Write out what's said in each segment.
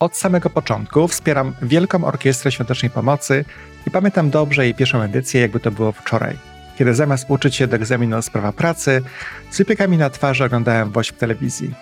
od samego początku wspieram Wielką Orkiestrę Świątecznej Pomocy i pamiętam dobrze jej pierwszą edycję, jakby to było wczoraj. Kiedy zamiast uczyć się do egzaminu z prawa pracy, z wypiekami na twarzy oglądałem woźb w telewizji.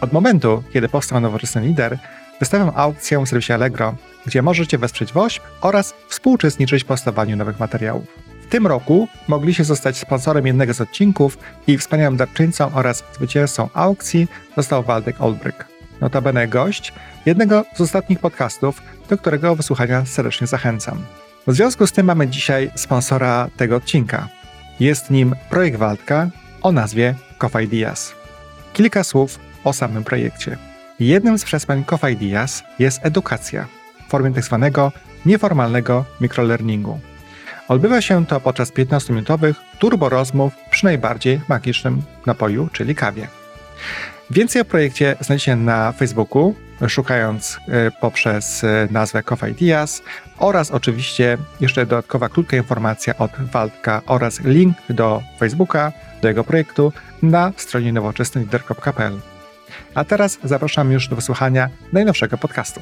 Od momentu, kiedy powstał nowoczesny lider, wystawiam aukcję w serwisie Allegro, gdzie możecie wesprzeć WOŚP oraz współuczestniczyć w powstawaniu nowych materiałów. W tym roku mogliście zostać sponsorem jednego z odcinków i wspaniałym darczyńcą oraz zwycięzcą aukcji został Waldek Olbryk. Notabene gość jednego z ostatnich podcastów, do którego wysłuchania serdecznie zachęcam. W związku z tym mamy dzisiaj sponsora tego odcinka. Jest nim projekt Waldka o nazwie Coffee Ideas. Kilka słów o samym projekcie. Jednym z przesłań Coffee Ideas jest edukacja w formie tzw. Tak nieformalnego microlearningu. Odbywa się to podczas 15-minutowych turbo rozmów przy najbardziej magicznym napoju, czyli kawie. Więcej o projekcie znajdziecie na Facebooku, szukając e, poprzez e, nazwę Coffee Ideas oraz oczywiście jeszcze dodatkowa krótka informacja od Waldka oraz link do Facebooka, do jego projektu na stronie nowoczesnylider.pl. A teraz zapraszam już do wysłuchania najnowszego podcastu.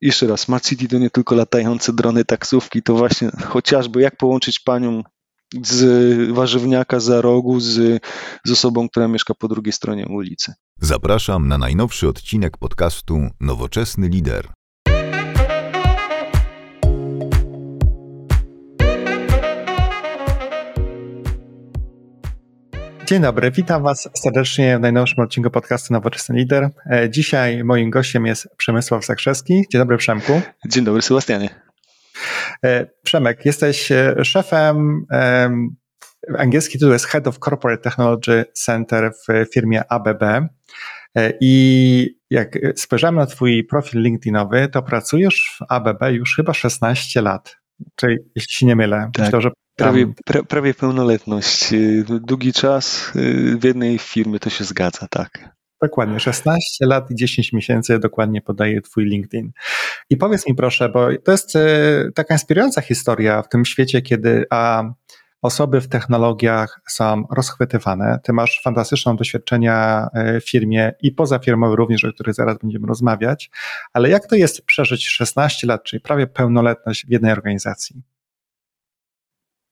Jeszcze raz, City to nie tylko latające drony, taksówki, to właśnie chociażby jak połączyć panią z warzywniaka za rogu z, z osobą, która mieszka po drugiej stronie ulicy. Zapraszam na najnowszy odcinek podcastu Nowoczesny Lider. Dzień dobry, witam Was serdecznie w najnowszym odcinku podcastu Nowoczesny Lider. E, dzisiaj moim gościem jest Przemysław Zakrzewski. Dzień dobry Przemku. Dzień dobry Sebastianie. E, Przemek, jesteś e, szefem, angielski tytuł jest Head of Corporate Technology Center w firmie ABB. I jak spojrzałem na Twój profil LinkedInowy, to pracujesz w ABB już chyba 16 lat. Czyli, jeśli się nie mylę, tak. myślę, że Prawie, pra, prawie pełnoletność. Długi czas w jednej firmie to się zgadza, tak. Dokładnie, 16 lat i 10 miesięcy dokładnie podaje Twój LinkedIn. I powiedz mi proszę, bo to jest y, taka inspirująca historia w tym świecie, kiedy a, osoby w technologiach są rozchwytywane. Ty masz fantastyczne doświadczenia w firmie i poza firmą również, o których zaraz będziemy rozmawiać, ale jak to jest przeżyć 16 lat, czyli prawie pełnoletność w jednej organizacji?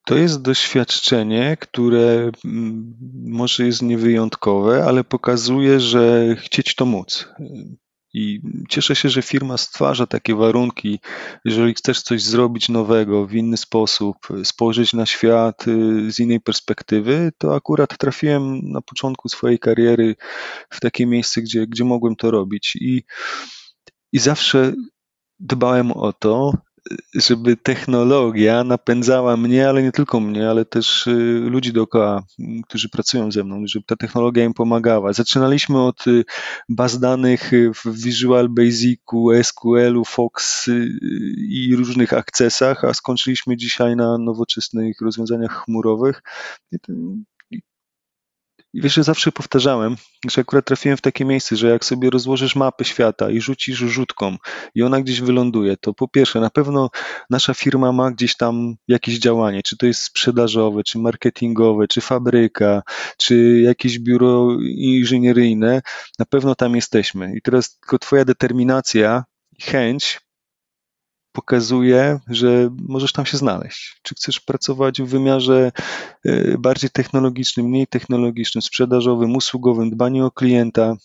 To jest doświadczenie, które mm, może jest niewyjątkowe, ale pokazuje, że chcieć to móc. I cieszę się, że firma stwarza takie warunki. Jeżeli chcesz coś zrobić nowego, w inny sposób, spojrzeć na świat y, z innej perspektywy, to akurat trafiłem na początku swojej kariery w takie miejsce, gdzie, gdzie mogłem to robić. I, i zawsze dbałem o to, żeby technologia napędzała mnie, ale nie tylko mnie, ale też y, ludzi dookoła, którzy pracują ze mną, żeby ta technologia im pomagała. Zaczynaliśmy od y, baz danych y, w Visual Basicu, SQL-u, Fox i różnych akcesach, a skończyliśmy dzisiaj na nowoczesnych rozwiązaniach chmurowych. I wiesz, że zawsze powtarzałem, że akurat trafiłem w takie miejsce, że jak sobie rozłożysz mapę świata i rzucisz rzutką i ona gdzieś wyląduje, to po pierwsze, na pewno nasza firma ma gdzieś tam jakieś działanie, czy to jest sprzedażowe, czy marketingowe, czy fabryka, czy jakieś biuro inżynieryjne, na pewno tam jesteśmy. I teraz tylko Twoja determinacja, chęć pokazuje, że możesz tam się znaleźć. Czy chcesz pracować w wymiarze e, bardziej technologicznym, mniej technologicznym, sprzedażowym, usługowym, dbaniu o klienta,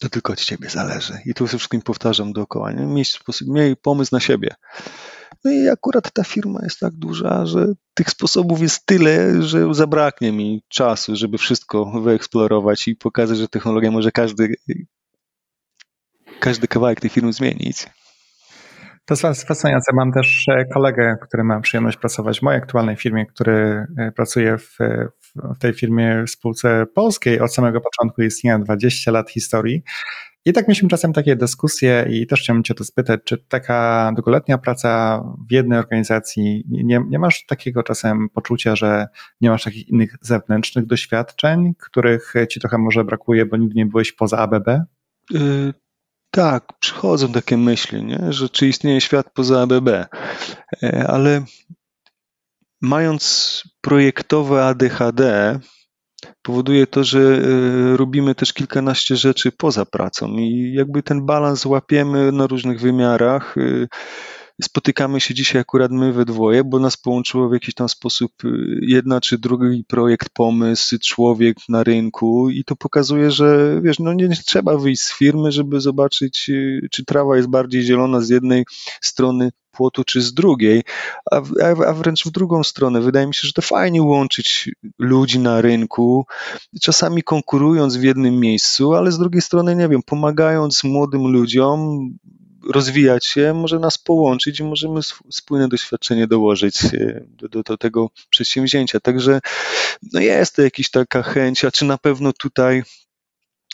to tylko od ciebie zależy. I tu wszystkim powtarzam dookoła. Nie? Miej, sposób, miej pomysł na siebie. No i akurat ta firma jest tak duża, że tych sposobów jest tyle, że zabraknie mi czasu, żeby wszystko wyeksplorować i pokazać, że technologia może każdy, każdy kawałek tej firmy zmienić. To jest fascynujące. Mam też e, kolegę, który ma przyjemność pracować w mojej aktualnej firmie, który e, pracuje w, w tej firmie w spółce polskiej od samego początku istnienia 20 lat historii. I tak mieliśmy czasem takie dyskusje i też chciałbym Cię to spytać, czy taka długoletnia praca w jednej organizacji, nie, nie masz takiego czasem poczucia, że nie masz takich innych zewnętrznych doświadczeń, których Ci trochę może brakuje, bo nigdy nie byłeś poza ABB? Tak, przychodzą takie myśli, nie? że czy istnieje świat poza ABB, e, ale mając projektowe ADHD, powoduje to, że e, robimy też kilkanaście rzeczy poza pracą i jakby ten balans łapiemy na różnych wymiarach. Spotykamy się dzisiaj akurat my we dwoje, bo nas połączyło w jakiś tam sposób e, jedna czy drugi projekt, pomysł, człowiek na rynku i to pokazuje, że wiesz, no nie trzeba wyjść z firmy, żeby zobaczyć, czy trawa jest bardziej zielona z jednej strony płotu, czy z drugiej, a, a, wręcz w drugą stronę. Wydaje mi się, że to fajnie łączyć ludzi na rynku, czasami konkurując w jednym miejscu, ale z drugiej strony, nie wiem, pomagając młodym ludziom rozwijać się, może nas połączyć i możemy wspólne doświadczenie dołożyć e, do, do, do tego przedsięwzięcia. Także no jest to jakaś taka chęć, a czy na pewno tutaj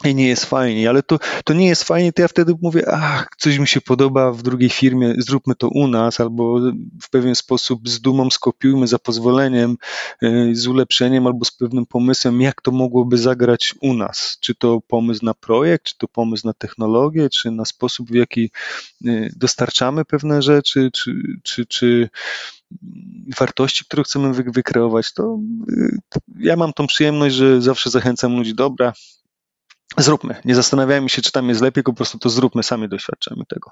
i nie jest fajnie, ale to, to nie jest fajnie, to ja wtedy mówię, ach, coś mi się podoba w drugiej firmie, zróbmy to u nas, albo w pewien sposób z dumą skopiujmy za pozwoleniem, y, z ulepszeniem albo z pewnym pomysłem, jak to mogłoby zagrać u nas. Czy to pomysł na projekt, czy to pomysł na technologię, czy na sposób, w jaki y, dostarczamy pewne rzeczy, czy, czy, czy wartości, które chcemy wykreować, to y, ja mam tą przyjemność, że zawsze zachęcam ludzi, dobra, zróbmy. Nie zastanawiajmy się, czy tam jest lepiej, po prostu to zróbmy, sami doświadczamy tego.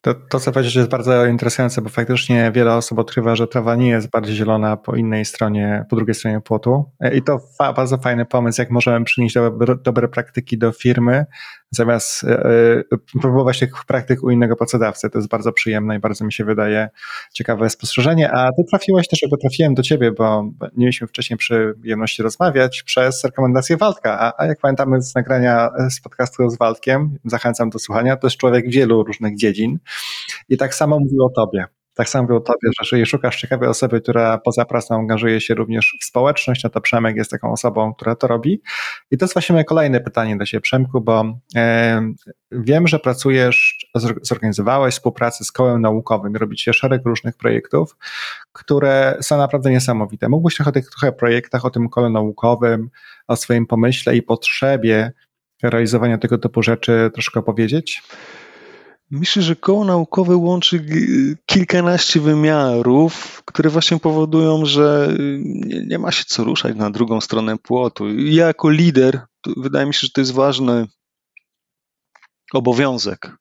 To, to, co powiedziałeś, jest bardzo interesujące, bo faktycznie wiele osób odkrywa, że trawa nie jest bardziej zielona po innej stronie, po drugiej stronie płotu. I to fa bardzo fajny pomysł, jak możemy przynieść dobre, dobre praktyki do firmy, zamiast e, e, próbować tych praktyk u innego pracodawcy. To jest bardzo przyjemne i bardzo mi się wydaje ciekawe spostrzeżenie. A ty trafiłeś też, jakby trafiłem do ciebie, bo nie mieliśmy wcześniej przyjemności rozmawiać przez rekomendację Waldka. A, a jak pamiętamy z nagrania z podcastu z Waldkiem, zachęcam do słuchania, to jest człowiek wielu różnych dziedzin i tak samo mówił o tobie. Tak samo mówię o tobie, że jeżeli szukasz ciekawej osoby, która poza pracą angażuje się również w społeczność, no to Przemek jest taką osobą, która to robi. I to jest właśnie moje kolejne pytanie do Ciebie, Przemku, bo wiem, że pracujesz, zorganizowałeś współpracę z kołem naukowym robicie szereg różnych projektów, które są naprawdę niesamowite. Mógłbyś trochę o tych trochę projektach, o tym kole naukowym, o swoim pomyśle i potrzebie realizowania tego typu rzeczy troszkę opowiedzieć? Myślę, że koło naukowe łączy kilkanaście wymiarów, które właśnie powodują, że nie, nie ma się co ruszać na drugą stronę płotu. Ja jako lider, wydaje mi się, że to jest ważny obowiązek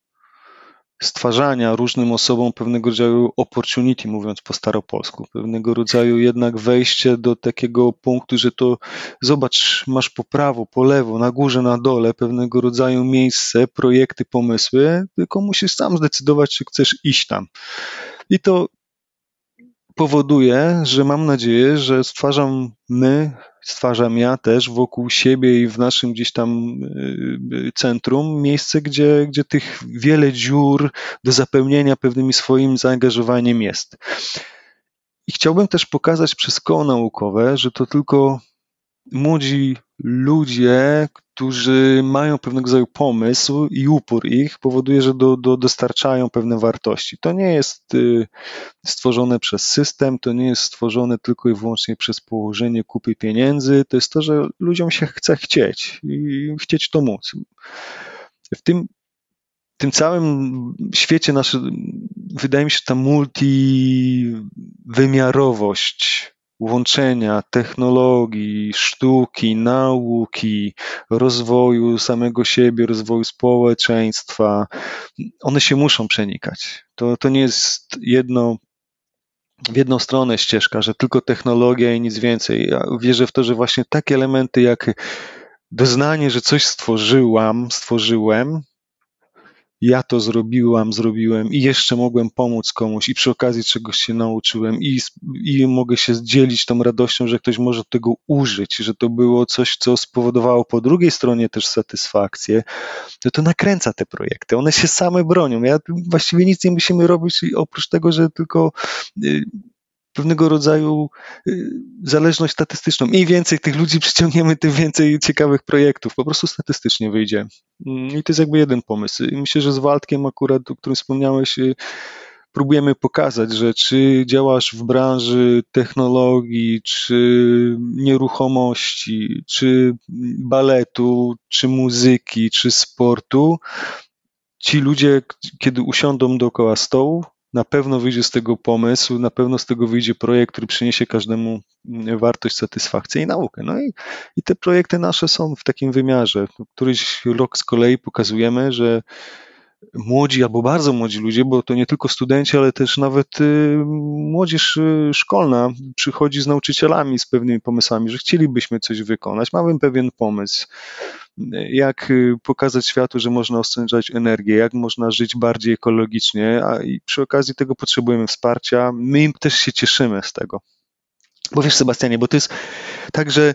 stwarzania różnym osobom pewnego rodzaju opportunity, mówiąc po staropolsku, pewnego rodzaju jednak wejście do takiego punktu, że to zobacz, masz po prawo, po lewo, na górze, na dole pewnego rodzaju miejsce, projekty, pomysły, tylko musisz sam zdecydować, czy chcesz iść tam. I to powoduje, że mam nadzieję, że stwarzam my, stwarzam ja też wokół siebie i w naszym gdzieś tam y, centrum miejsce, gdzie, gdzie tych wiele dziur do zapełnienia pewnymi swoim zaangażowaniem jest. I chciałbym też pokazać przez koło naukowe, że to tylko młodzi ludzie, którzy mają pewnego rodzaju pomysł i upór ich powoduje, że do, do, dostarczają pewne wartości. To nie jest y, stworzone przez system, to nie jest stworzone tylko i wyłącznie przez położenie kupy pieniędzy, to jest to, że ludziom się chce chcieć i chcieć to móc. W tym, tym całym świecie nasze, wydaje mi się, ta multiwymiarowość łączenia technologii, sztuki, nauki, rozwoju samego siebie, rozwoju społeczeństwa, one się muszą przenikać. To, to nie jest jedno w jedną stronę ścieżka, że tylko technologia i nic więcej. Ja wierzę w to, że właśnie takie elementy jak doznanie, że coś stworzyłam, stworzyłem, ja to zrobiłam, zrobiłem i jeszcze mogłem pomóc komuś i przy okazji czegoś się nauczyłem i, i mogę się dzielić tą radością, że ktoś może tego użyć, że to było coś, co spowodowało po drugiej stronie też satysfakcję, to to nakręca te projekty. One się same bronią. Ja właściwie nic nie musimy robić oprócz tego, że tylko y, pewnego rodzaju y, zależność statystyczną. Im więcej tych ludzi przyciągniemy, tym więcej ciekawych projektów. Po prostu statystycznie wyjdzie. Mm, I to jest jakby jeden pomysł. I myślę, że z Waldkiem akurat, o którym wspomniałeś, y, próbujemy pokazać, że czy działasz w branży technologii, czy nieruchomości, czy baletu, czy muzyki, czy sportu, ci ludzie, kiedy usiądą dookoła stołu, na pewno wyjdzie z tego pomysł, na pewno z tego wyjdzie projekt, który przyniesie każdemu mm, wartość, satysfakcję i naukę. No i, i te projekty nasze są w takim wymiarze. Któryś rok z kolei pokazujemy, że młodzi albo bardzo młodzi ludzie, bo to nie tylko studenci, ale też nawet y, młodzież y, szkolna przychodzi z nauczycielami z pewnymi pomysłami, że chcielibyśmy coś wykonać, mamy pewien pomysł, jak y, pokazać światu, że można oszczędzać energię, jak można żyć bardziej ekologicznie, a i przy okazji tego potrzebujemy wsparcia. My im też się cieszymy z tego. Bo wiesz, Sebastianie, bo to jest tak, że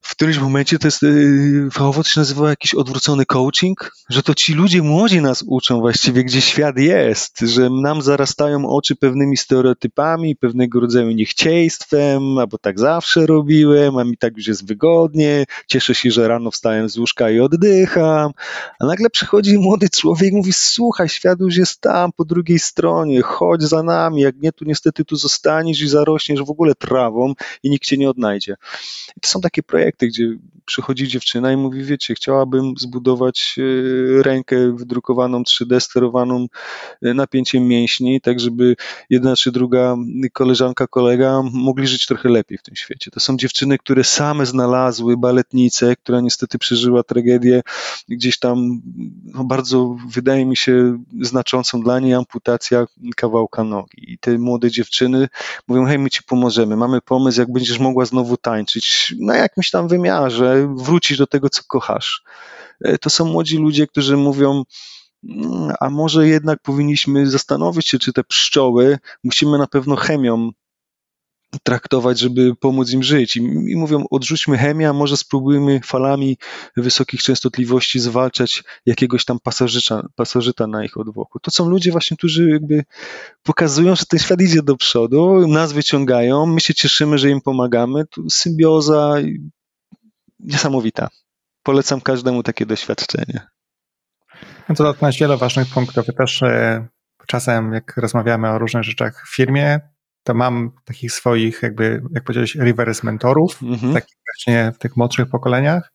w którymś momencie to jest, yy, fachowo to się nazywa jakiś odwrócony coaching, że to ci ludzie młodzi nas uczą właściwie, gdzie świat jest, że nam zarastają oczy pewnymi stereotypami, pewnego rodzaju niechciejstwem, albo tak zawsze robiłem, a mi tak już jest wygodnie, cieszę się, że rano wstałem z łóżka i oddycham, a nagle przychodzi młody człowiek i mówi, słuchaj, świat już jest tam, po drugiej stronie, chodź za nami, jak nie, tu niestety tu zostaniesz i zarośniesz w ogóle trawą i nikt cię nie odnajdzie. I to są takie projekty, projekty, gdzie przychodzi dziewczyna i mówi, wiecie, chciałabym zbudować e, rękę wydrukowaną 3D, sterowaną e, napięciem mięśni, tak żeby jedna czy druga koleżanka, kolega mogli żyć trochę lepiej w tym świecie. To są dziewczyny, które same znalazły baletnicę, która niestety przeżyła tragedię gdzieś tam no bardzo, wydaje mi się, znaczącą dla niej amputacja kawałka nogi. I te młode dziewczyny mówią, hej, my ci pomożemy, mamy pomysł, jak będziesz mogła znowu tańczyć na jakimś tam wymiarze, wrócić do tego, co kochasz. E, to są młodzi ludzie, którzy mówią, mm, a może jednak powinniśmy zastanowić się, czy te pszczoły musimy na pewno chemią traktować, żeby pomóc im żyć. I, I, mówią, odrzućmy chemię, a może spróbujmy falami wysokich częstotliwości zwalczać jakiegoś tam pasożyta, pasożyta na ich odwłoku. To są ludzie właśnie, którzy jakby pokazują, że ten świat idzie do przodu, nas wyciągają, my się cieszymy, że im pomagamy. Tu symbioza niesamowita. Polecam każdemu takie doświadczenie. To dotknąć wiele ważnych punktów. Ja też e, czasem, jak rozmawiamy o różnych rzeczach w firmie, to mam takich swoich, jakby, jak powiedziałeś, reverse mentorów, mhm. takich właśnie w tych młodszych pokoleniach.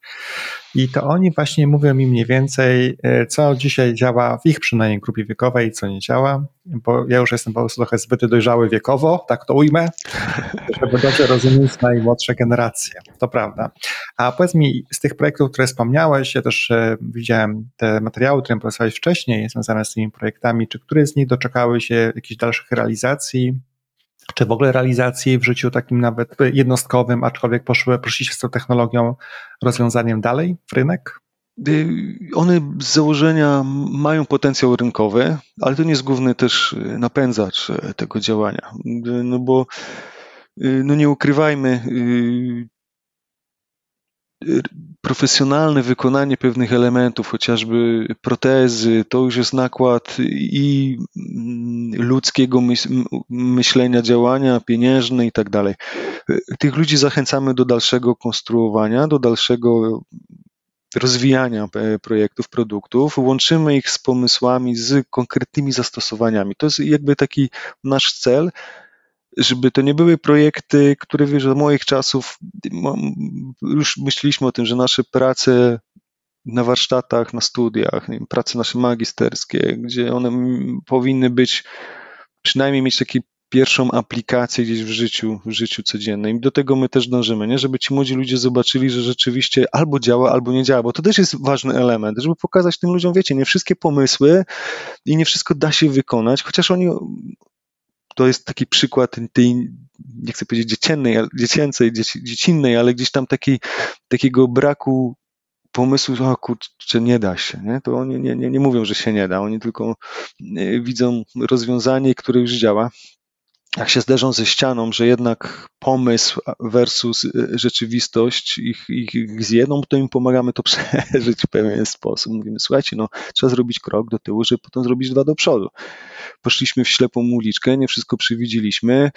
I to oni właśnie mówią mi mniej więcej, e, co dzisiaj działa w ich przynajmniej grupie wiekowej, co nie działa, bo ja już jestem po prostu trochę zbyt dojrzały wiekowo, tak to ujmę, żeby dobrze rozumieć najmłodsze generacje. To prawda. A powiedz mi, z tych projektów, które wspomniałeś, ja też e, widziałem te materiały, które pracowałeś wcześniej, związane z tymi projektami, czy które z nich doczekały się jakichś dalszych realizacji? Czy w ogóle realizacji w życiu takim nawet jednostkowym, aczkolwiek poszły, poszliście z tą technologią, rozwiązaniem dalej w rynek? Y, one z założenia mają potencjał rynkowy, ale to nie jest główny też napędzacz e, tego działania. Y, no bo y, no nie ukrywajmy, profesjonalne wykonanie pewnych elementów, chociażby protezy, to już jest nakład i mm, ludzkiego myślenia, działania, pieniężne i tak dalej. Tych ludzi zachęcamy do dalszego konstruowania, do dalszego rozwijania e, projektów, produktów, łączymy ich z pomysłami, z konkretnymi zastosowaniami. To jest jakby taki nasz cel, żeby to nie były projekty, które wiesz, od moich czasów już myśleliśmy o tym, że nasze prace na warsztatach, na studiach, wiem, prace nasze magisterskie, gdzie one powinny być, przynajmniej mieć taki pierwszą aplikację gdzieś w życiu, w życiu codziennym. I do tego my też dążymy, nie? żeby ci młodzi ludzie zobaczyli, że rzeczywiście albo działa, albo nie działa, bo to też jest ważny element, żeby pokazać tym ludziom, wiecie, nie wszystkie pomysły i nie wszystko da się wykonać, chociaż oni to jest taki przykład tej, nie chcę powiedzieć dziecięcej, dziecięcej, dzieci, dziecinnej, ale gdzieś tam taki, takiego braku pomysłu, że o kurczę, nie da się, nie? to oni nie, nie, nie mówią, że się nie da, oni tylko e, widzą rozwiązanie, które już działa jak się zderzą ze ścianą, że jednak pomysł versus e, rzeczywistość ich, ich, ich zjedą, to im pomagamy to przeżyć w pewien sposób. Mówimy, słuchajcie, no trzeba zrobić krok do tyłu, żeby potem zrobić dwa do przodu. Poszliśmy w ślepą uliczkę, nie wszystko przewidzieliśmy,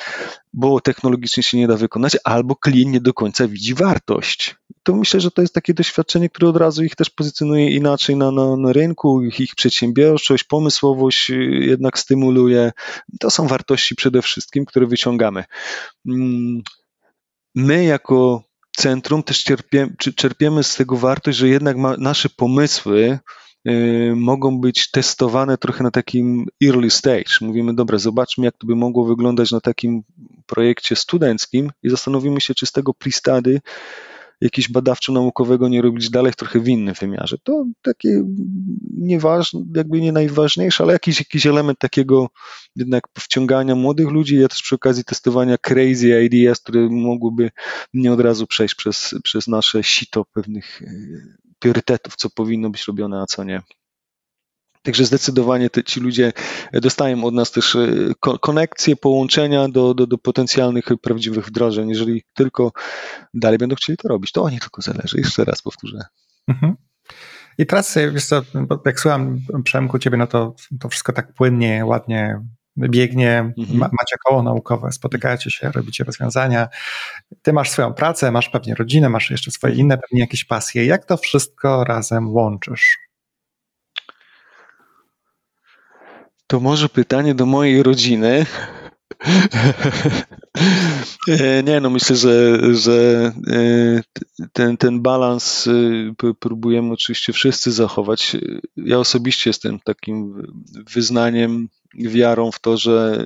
bo technologicznie się nie da wykonać, albo klient nie do końca widzi wartość. To myślę, że to jest takie doświadczenie, które od razu ich też pozycjonuje inaczej na, na, na rynku, ich, ich przedsiębiorczość, pomysłowość y, jednak stymuluje. To są wartości przede wszystkim, które wyciągamy. Mm, my jako centrum też czerpiemy, czerpiemy z tego wartość, że jednak nasze pomysły mogą być testowane trochę na takim early stage. Mówimy, dobra, zobaczmy, jak to by mogło wyglądać na takim projekcie studenckim i zastanowimy się, czy z tego pre-study jakiegoś badawczo-naukowego nie robić dalej trochę w innym wymiarze. To takie nieważne, jakby nie najważniejsze, ale jakiś, jakiś element takiego jednak wciągania młodych ludzi, ja też przy okazji testowania crazy ideas, które mogłyby nie od razu przejść przez, przez nasze sito pewnych e, priorytetów, co powinno być robione, a co nie. Także zdecydowanie te, ci ludzie dostają od nas też e, konekcje, połączenia do, do, do potencjalnych prawdziwych wdrożeń. Jeżeli tylko dalej będą chcieli to robić, to oni tylko zależy. Jeszcze raz powtórzę. Mhm. I teraz, e, wiesz co, jak słucham Przemku ciebie, no to, to wszystko tak płynnie, ładnie biegnie, mhm. macie koło naukowe, spotykacie się, robicie rozwiązania. Ty masz swoją pracę, masz pewnie rodzinę, masz jeszcze swoje inne pewnie jakieś pasje. Jak to wszystko razem łączysz? To może pytanie do mojej rodziny. E, nie, no myślę, że, że e, ten, ten balans e, próbujemy oczywiście wszyscy zachować. Ja osobiście jestem takim wyznaniem, wiarą w to, że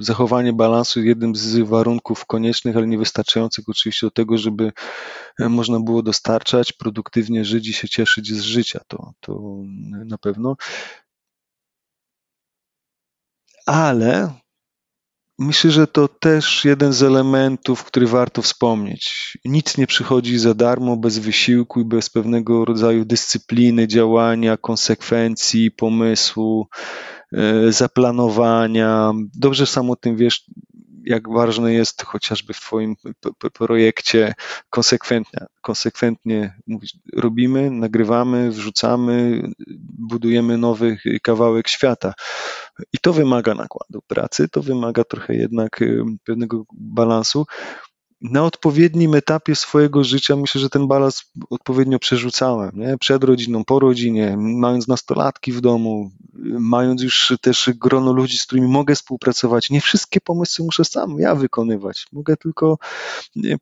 zachowanie balansu jest jednym z warunków koniecznych, ale niewystarczających oczywiście do tego, żeby można było dostarczać, produktywnie żyć i się cieszyć z życia. To, to na pewno ale myślę, że to też jeden z elementów, który warto wspomnieć. Nic nie przychodzi za darmo, bez wysiłku i bez pewnego rodzaju dyscypliny, działania, konsekwencji, pomysłu, e, zaplanowania. Dobrze sam o tym wiesz, jak ważne jest chociażby w Twoim projekcie konsekwentnie, konsekwentnie mówić, robimy, nagrywamy, wrzucamy, budujemy nowy kawałek świata. I to wymaga nakładu pracy, to wymaga trochę jednak pewnego balansu, na odpowiednim etapie swojego życia myślę, że ten balans odpowiednio przerzucałem. Nie? Przed rodziną, po rodzinie, mając nastolatki w domu, mając już też grono ludzi, z którymi mogę współpracować. Nie wszystkie pomysły muszę sam ja wykonywać. Mogę tylko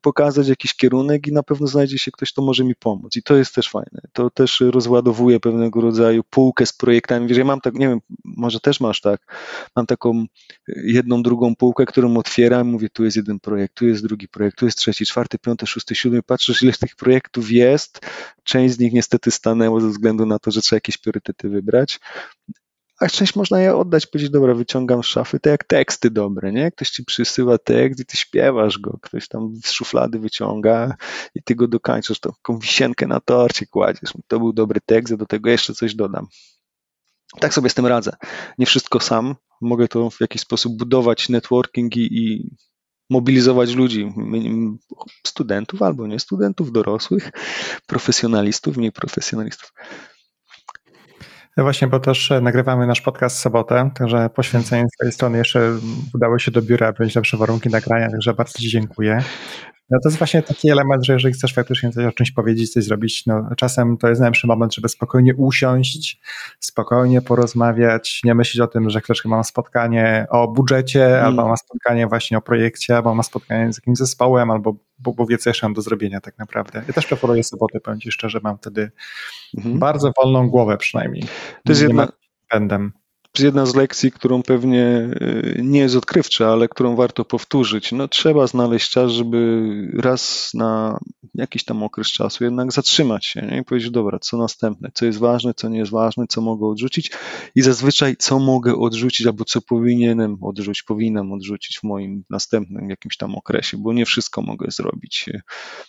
pokazać jakiś kierunek i na pewno znajdzie się ktoś, kto może mi pomóc. I to jest też fajne. To też rozładowuje pewnego rodzaju półkę z projektami. Wiesz, ja mam tak, nie wiem, może też masz tak, mam taką jedną, drugą półkę, którą otwieram, mówię, tu jest jeden projekt, tu jest drugi projekt, tu jest trzeci, czwarty, piąty, szósty, siódmy, patrzysz ile tych projektów jest, część z nich niestety stanęło ze względu na to, że trzeba jakieś priorytety wybrać, a część można je oddać, powiedzieć, dobra, wyciągam z szafy, to jak teksty dobre, nie? Ktoś ci przysyła tekst i ty śpiewasz go, ktoś tam z szuflady wyciąga i ty go dokańczasz, taką wisienkę na torcie kładziesz, to był dobry tekst, a do tego jeszcze coś dodam. Tak sobie z tym radzę. Nie wszystko sam, mogę to w jakiś sposób budować networking i, i mobilizować ludzi, studentów albo nie studentów, dorosłych, profesjonalistów, mniej profesjonalistów. No właśnie, bo też e, nagrywamy nasz podcast w sobotę, także poświęcenie swojej strony jeszcze udało się do biura, mieć lepsze warunki nagrania, także bardzo Ci dziękuję. No to jest właśnie taki element, że jeżeli chcesz faktycznie coś o czymś powiedzieć, coś zrobić, no czasem to jest najlepszy moment, żeby spokojnie usiąść, spokojnie porozmawiać, nie myśleć o tym, że ktoś ma spotkanie o budżecie, mm. albo ma spotkanie właśnie o projekcie, albo ma spotkanie z jakimś zespołem, albo bo, bo wie, co jeszcze mam do zrobienia tak naprawdę. Ja też preferuję sobotę, powiem Ci szczerze, mam wtedy mhm. bardzo wolną głowę przynajmniej. To jest jedna... Pędem jedna z lekcji, którą pewnie y, nie jest odkrywcza, ale którą warto powtórzyć. No, trzeba znaleźć czas, żeby raz na jakiś tam okres czasu jednak zatrzymać się nie? i powiedzieć, dobra, co następne, co jest ważne, co nie jest ważne, co mogę odrzucić i zazwyczaj co mogę odrzucić albo co powinienem odrzucić, powinnam odrzucić w moim następnym jakimś tam okresie, bo nie wszystko mogę zrobić.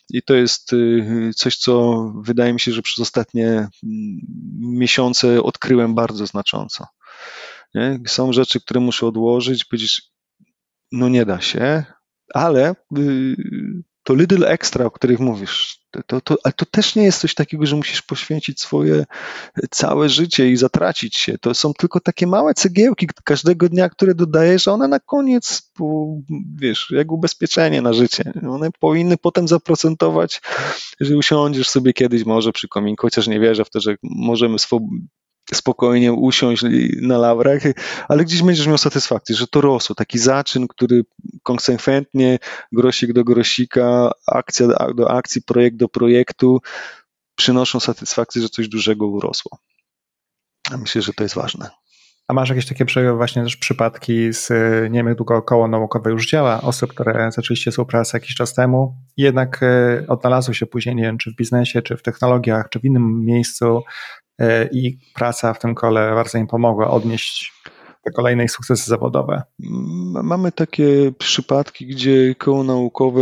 I to jest y, coś, co wydaje mi się, że przez ostatnie mm, miesiące odkryłem bardzo znacząco. Nie? Są rzeczy, które muszę odłożyć, powiedzieć, no nie da się, ale y, to little extra, o których mówisz, to, to, ale to też nie jest coś takiego, że musisz poświęcić swoje całe życie i zatracić się. To są tylko takie małe cegiełki każdego dnia, które dodajesz, a one na koniec, wiesz, jak ubezpieczenie na życie. One powinny potem zaprocentować, że usiądziesz sobie kiedyś może przy kominku, chociaż nie wierzę w to, że możemy spokojnie usiąść na laurach, ale gdzieś będziesz miał satysfakcję, że to rosło. Taki zaczyn, który konsekwentnie, grosik do grosika, akcja do akcji, projekt do projektu, przynoszą satysfakcję, że coś dużego urosło. Myślę, że to jest ważne. A masz jakieś takie właśnie też przypadki z, nie wiem długo koło naukowe już działa, osób, które zaczęliście współpracę jakiś czas temu jednak e, odnalazły się później, nie wiem, czy w biznesie, czy w technologiach, czy w innym miejscu i praca w tym kole bardzo im pomogła odnieść te kolejne sukcesy zawodowe? Mamy takie przypadki, gdzie koło naukowe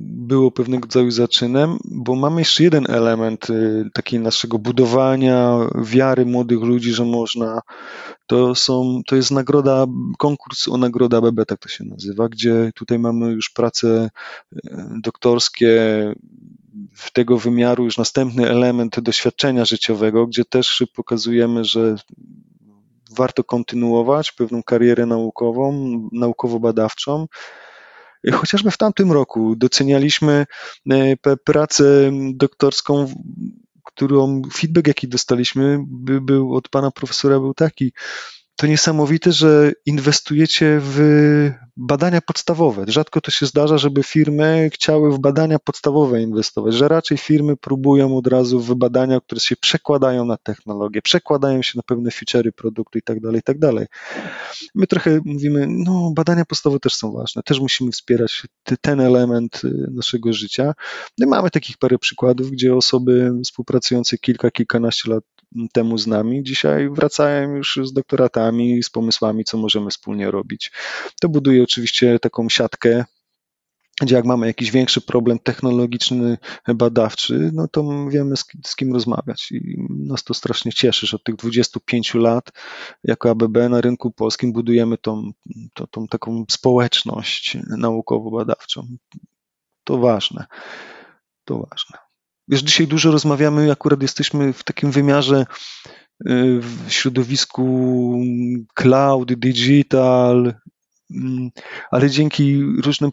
było pewnego rodzaju zaczynem, bo mamy jeszcze jeden element y, takiego naszego budowania wiary młodych ludzi, że można. To, są, to jest nagroda, konkurs o nagroda BB, tak to się nazywa, gdzie tutaj mamy już prace y, doktorskie w tego wymiaru już następny element doświadczenia życiowego, gdzie też pokazujemy, że warto kontynuować pewną karierę naukową, naukowo-badawczą. Chociażby w tamtym roku docenialiśmy e, pracę doktorską, którą feedback, jaki dostaliśmy, był od pana profesora, był taki, to niesamowite, że inwestujecie w badania podstawowe. Rzadko to się zdarza, żeby firmy chciały w badania podstawowe inwestować, że raczej firmy próbują od razu w badania, które się przekładają na technologię, przekładają się na pewne feature'y produktu i tak dalej, i tak dalej. My trochę mówimy, no badania podstawowe też są ważne, też musimy wspierać ten element y, naszego życia. No mamy takich parę przykładów, gdzie osoby współpracujące kilka, kilkanaście lat temu z nami, dzisiaj wracają już z doktoratami, z pomysłami, co możemy wspólnie robić. To buduje oczywiście taką siatkę gdzie jak mamy jakiś większy problem technologiczny, badawczy, no to wiemy z, z, kim rozmawiać i nas to strasznie cieszy, że od tych 25 lat jako ABB na rynku polskim budujemy tą, tą taką społeczność naukowo-badawczą. To ważne, to ważne. Wiesz, dzisiaj dużo rozmawiamy, akurat jesteśmy w takim wymiarze y, w środowisku cloud, digital, mm, ale dzięki różnym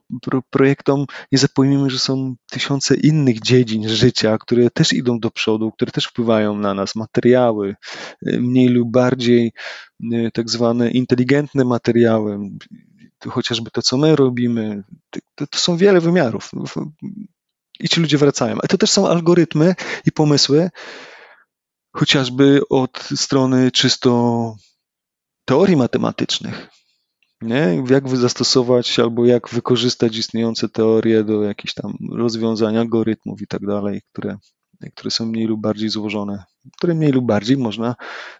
projektom nie zapomnijmy, że są tysiące innych dziedzin życia, które też idą do przodu, które też wpływają na nas, materiały, y, mniej lub bardziej y, tak zwane inteligentne materiały, chociażby to, co my robimy, to, to są wiele wymiarów i ci ludzie wracają. A to też są algorytmy i pomysły, chociażby od strony czysto teorii matematycznych. Nie? Jak zastosować albo jak wykorzystać istniejące teorie do jakichś tam rozwiązań, algorytmów i tak dalej, które, które są mniej lub bardziej złożone, które mniej lub bardziej można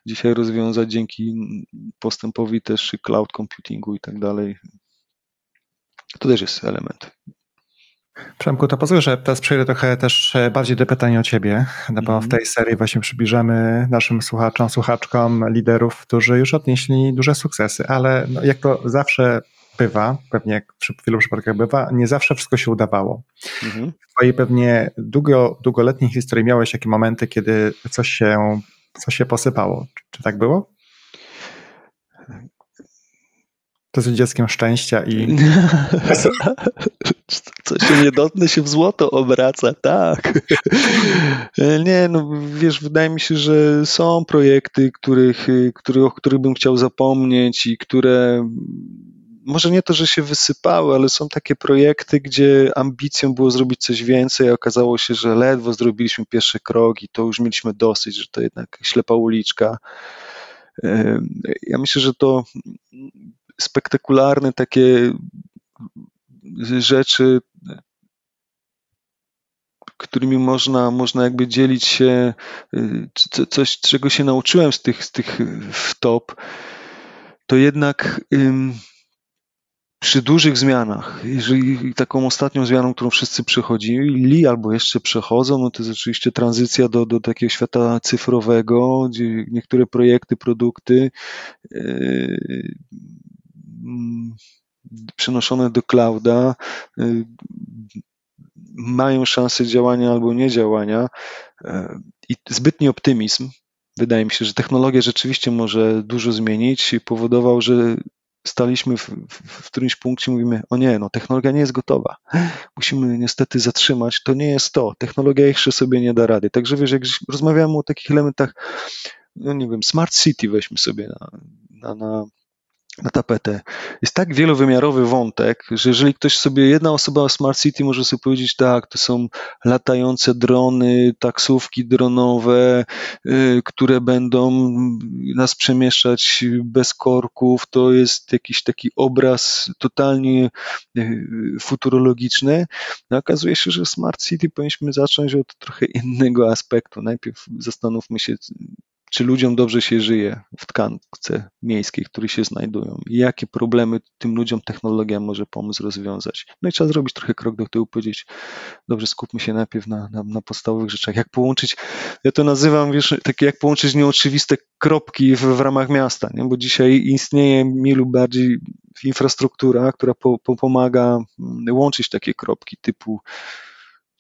dzisiaj rozwiązać dzięki postępowi też cloud computingu i tak dalej. To też jest element Przemku, to pozwól, że teraz przejdę trochę też e, bardziej do pytań o ciebie, no bo w mhm. tej serii właśnie przybliżamy naszym słuchaczom, słuchaczkom liderów, którzy już odnieśli duże sukcesy, ale no, jak to zawsze bywa, pewnie jak w wielu przypadkach bywa, nie zawsze wszystko się udawało. Mhm. W twojej pewnie długo, długoletniej historii miałeś takie momenty, kiedy coś się, coś się posypało. Czy, czy tak było? To jest dzieckiem szczęścia i. Coś się niedotne się w złoto obraca, tak. Nie, no wiesz, wydaje mi się, że są projekty, których, których, o których bym chciał zapomnieć i które może nie to, że się wysypały, ale są takie projekty, gdzie ambicją było zrobić coś więcej, a okazało się, że ledwo zrobiliśmy pierwszy krok i to już mieliśmy dosyć, że to jednak ślepa uliczka. Ja myślę, że to spektakularne takie rzeczy, którymi można, można jakby dzielić się, coś, czego się nauczyłem z tych, z tych wtop, to jednak przy dużych zmianach, jeżeli taką ostatnią zmianą, którą wszyscy przechodzili albo jeszcze przechodzą, no to jest oczywiście tranzycja do, do takiego świata cyfrowego, gdzie niektóre projekty, produkty yy, przenoszone do clouda, y, mają szansę działania albo niedziałania y, i zbytni optymizm, wydaje mi się, że technologia rzeczywiście może dużo zmienić. Powodował, że staliśmy w, w, w którymś punkcie, mówimy, o nie, no technologia nie jest gotowa, musimy niestety zatrzymać, to nie jest to, technologia jeszcze sobie nie da rady. Także wiesz, jak rozmawiamy o takich elementach, no nie wiem, smart city weźmy sobie na, na, na na tapetę. Jest tak wielowymiarowy wątek, że jeżeli ktoś sobie, jedna osoba o Smart City może sobie powiedzieć, tak, to są latające drony, taksówki dronowe, y, które będą nas przemieszczać bez korków, to jest jakiś taki obraz totalnie y, futurologiczny. No, okazuje się, że Smart City powinniśmy zacząć od trochę innego aspektu. Najpierw zastanówmy się, czy ludziom dobrze się żyje w tkance miejskiej, w której się znajdują i jakie problemy tym ludziom technologia może pomóc rozwiązać. No i trzeba zrobić trochę krok do tyłu, powiedzieć, dobrze, skupmy się najpierw na, na, na podstawowych rzeczach. Jak połączyć, ja to nazywam, wiesz, takie jak połączyć nieoczywiste kropki w, w ramach miasta, nie? bo dzisiaj istnieje mniej lub bardziej infrastruktura, która po, po, pomaga mm, łączyć takie kropki typu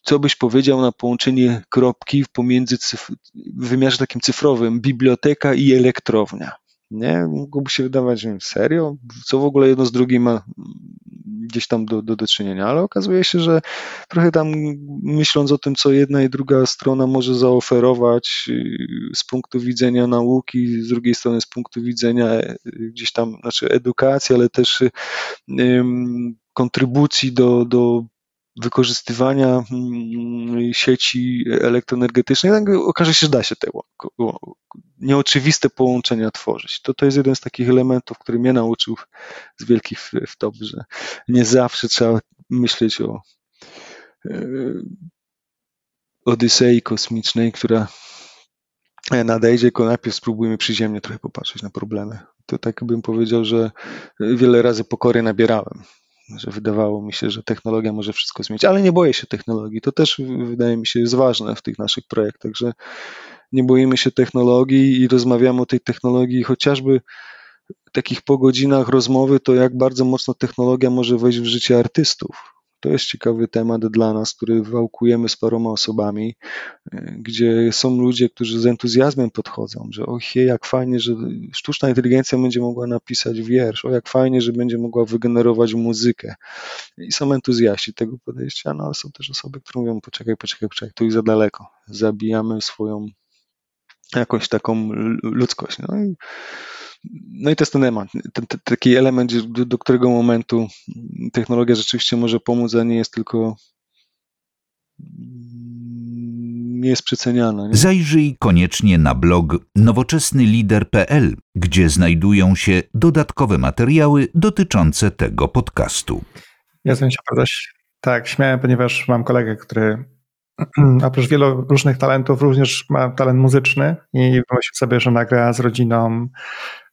co byś powiedział na połączenie kropki pomiędzy cyf- w wymiarze takim cyfrowym biblioteka i elektrownia? Nie? Mogłoby się wydawać, że serio? Co w ogóle jedno z drugim ma gdzieś tam do, do, do czynienia, ale okazuje się, że trochę tam myśląc o tym, co jedna i druga strona może zaoferować y, z punktu widzenia nauki, z drugiej strony z punktu widzenia y, gdzieś tam, znaczy edukacji, ale też um, kontrybucji do, do wykorzystywania mm, sieci elektroenergetycznej, okaże się, że da się te nieoczywiste połączenia tworzyć. To, to jest jeden z takich elementów, który mnie nauczył z wielkich wtop, że nie zawsze trzeba myśleć o e, Odysei kosmicznej, która nadejdzie, tylko najpierw spróbujmy przyziemnie trochę popatrzeć na problemy. To tak bym powiedział, że wiele razy pokory nabierałem że wydawało mi się, że technologia może wszystko zmienić, ale nie boję się technologii. To też wydaje mi się jest ważne w tych naszych projektach, że nie boimy się technologii i rozmawiamy o tej technologii chociażby takich po godzinach rozmowy, to jak bardzo mocno technologia może wejść w życie artystów to jest ciekawy temat dla nas, który wałkujemy z paroma osobami, e, gdzie są ludzie, którzy z entuzjazmem podchodzą, że o jak fajnie, że sztuczna inteligencja będzie mogła napisać wiersz, o jak fajnie, że będzie mogła wygenerować muzykę. I są entuzjaści tego podejścia, no ale są też osoby, które mówią, poczekaj, poczekaj, poczekaj, to już za daleko. Zabijamy swoją jakąś taką ludzkość. No i no i to jest ten element, ten, ten, taki element, do, do, którego momentu technologia rzeczywiście może pomóc, a nie jest tylko nie jest przeceniana. Nie? Zajrzyj koniecznie na blog nowoczesnylider.pl, gdzie znajdują się dodatkowe materiały dotyczące tego podcastu. Ja się bardzo tak śmiałem, ponieważ mam kolegę, który oprócz wielu różnych talentów również ma talent muzyczny i wymyślił sobie, że nagra z rodziną